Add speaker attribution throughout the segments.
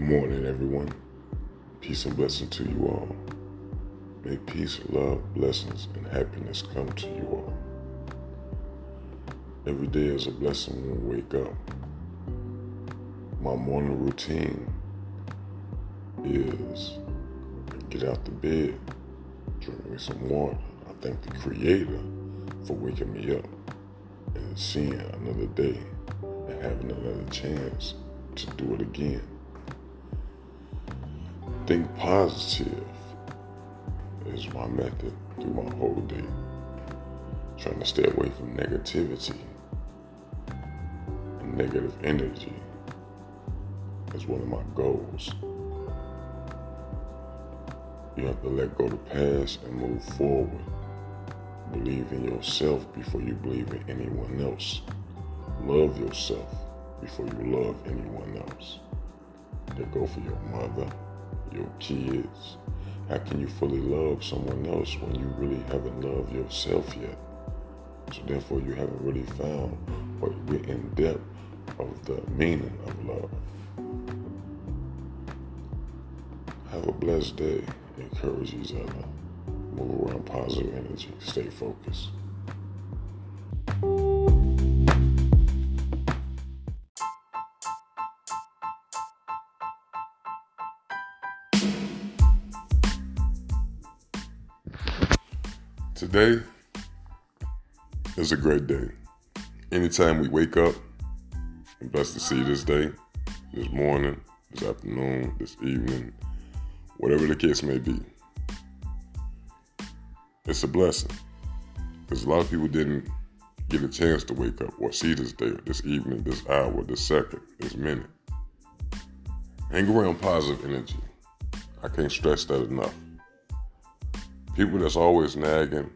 Speaker 1: morning, everyone. Peace and blessing to you all. May peace, love, blessings, and happiness come to you all. Every day is a blessing when we wake up. My morning routine is get out the bed, drink me some water. I thank the Creator for waking me up and seeing another day and having another chance to do it again. Think positive is my method through my whole day. Trying to stay away from negativity and negative energy is one of my goals. You have to let go of the past and move forward. Believe in yourself before you believe in anyone else. Love yourself before you love anyone else. They go for your mother, your kids. How can you fully love someone else when you really haven't loved yourself yet? So therefore, you haven't really found what we're in depth of the meaning of love. Have a blessed day. Encourage each other. Move around positive energy. Stay focused. Today is a great day. Anytime we wake up, I'm blessed to see this day, this morning, this afternoon, this evening, whatever the case may be. It's a blessing. Because a lot of people didn't get a chance to wake up or see this day, this evening, this hour, this second, this minute. Hang around positive energy. I can't stress that enough. People that's always nagging,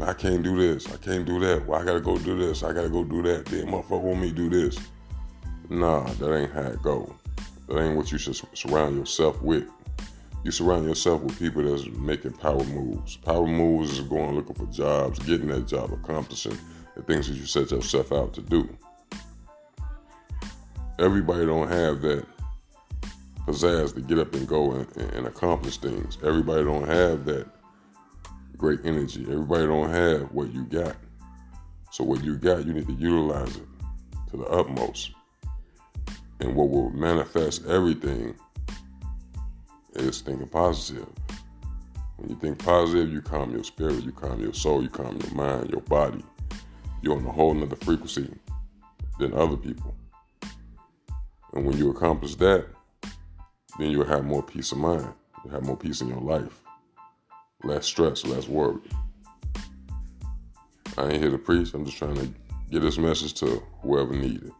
Speaker 1: I can't do this, I can't do that. Well, I gotta go do this, I gotta go do that. Then motherfucker want me to do this. Nah, that ain't how it go. That ain't what you should surround yourself with. You surround yourself with people that's making power moves. Power moves is going looking for jobs, getting that job, accomplishing the things that you set yourself out to do. Everybody don't have that pizzazz to get up and go and, and accomplish things. Everybody don't have that great energy. Everybody don't have what you got. So what you got, you need to utilize it to the utmost. And what will manifest everything is thinking positive. When you think positive, you calm your spirit, you calm your soul, you calm your mind, your body. You're on a whole nother frequency than other people. And when you accomplish that, then you'll have more peace of mind. You'll have more peace in your life. Less stress, less worry. I ain't here to preach. I'm just trying to get this message to whoever needs it.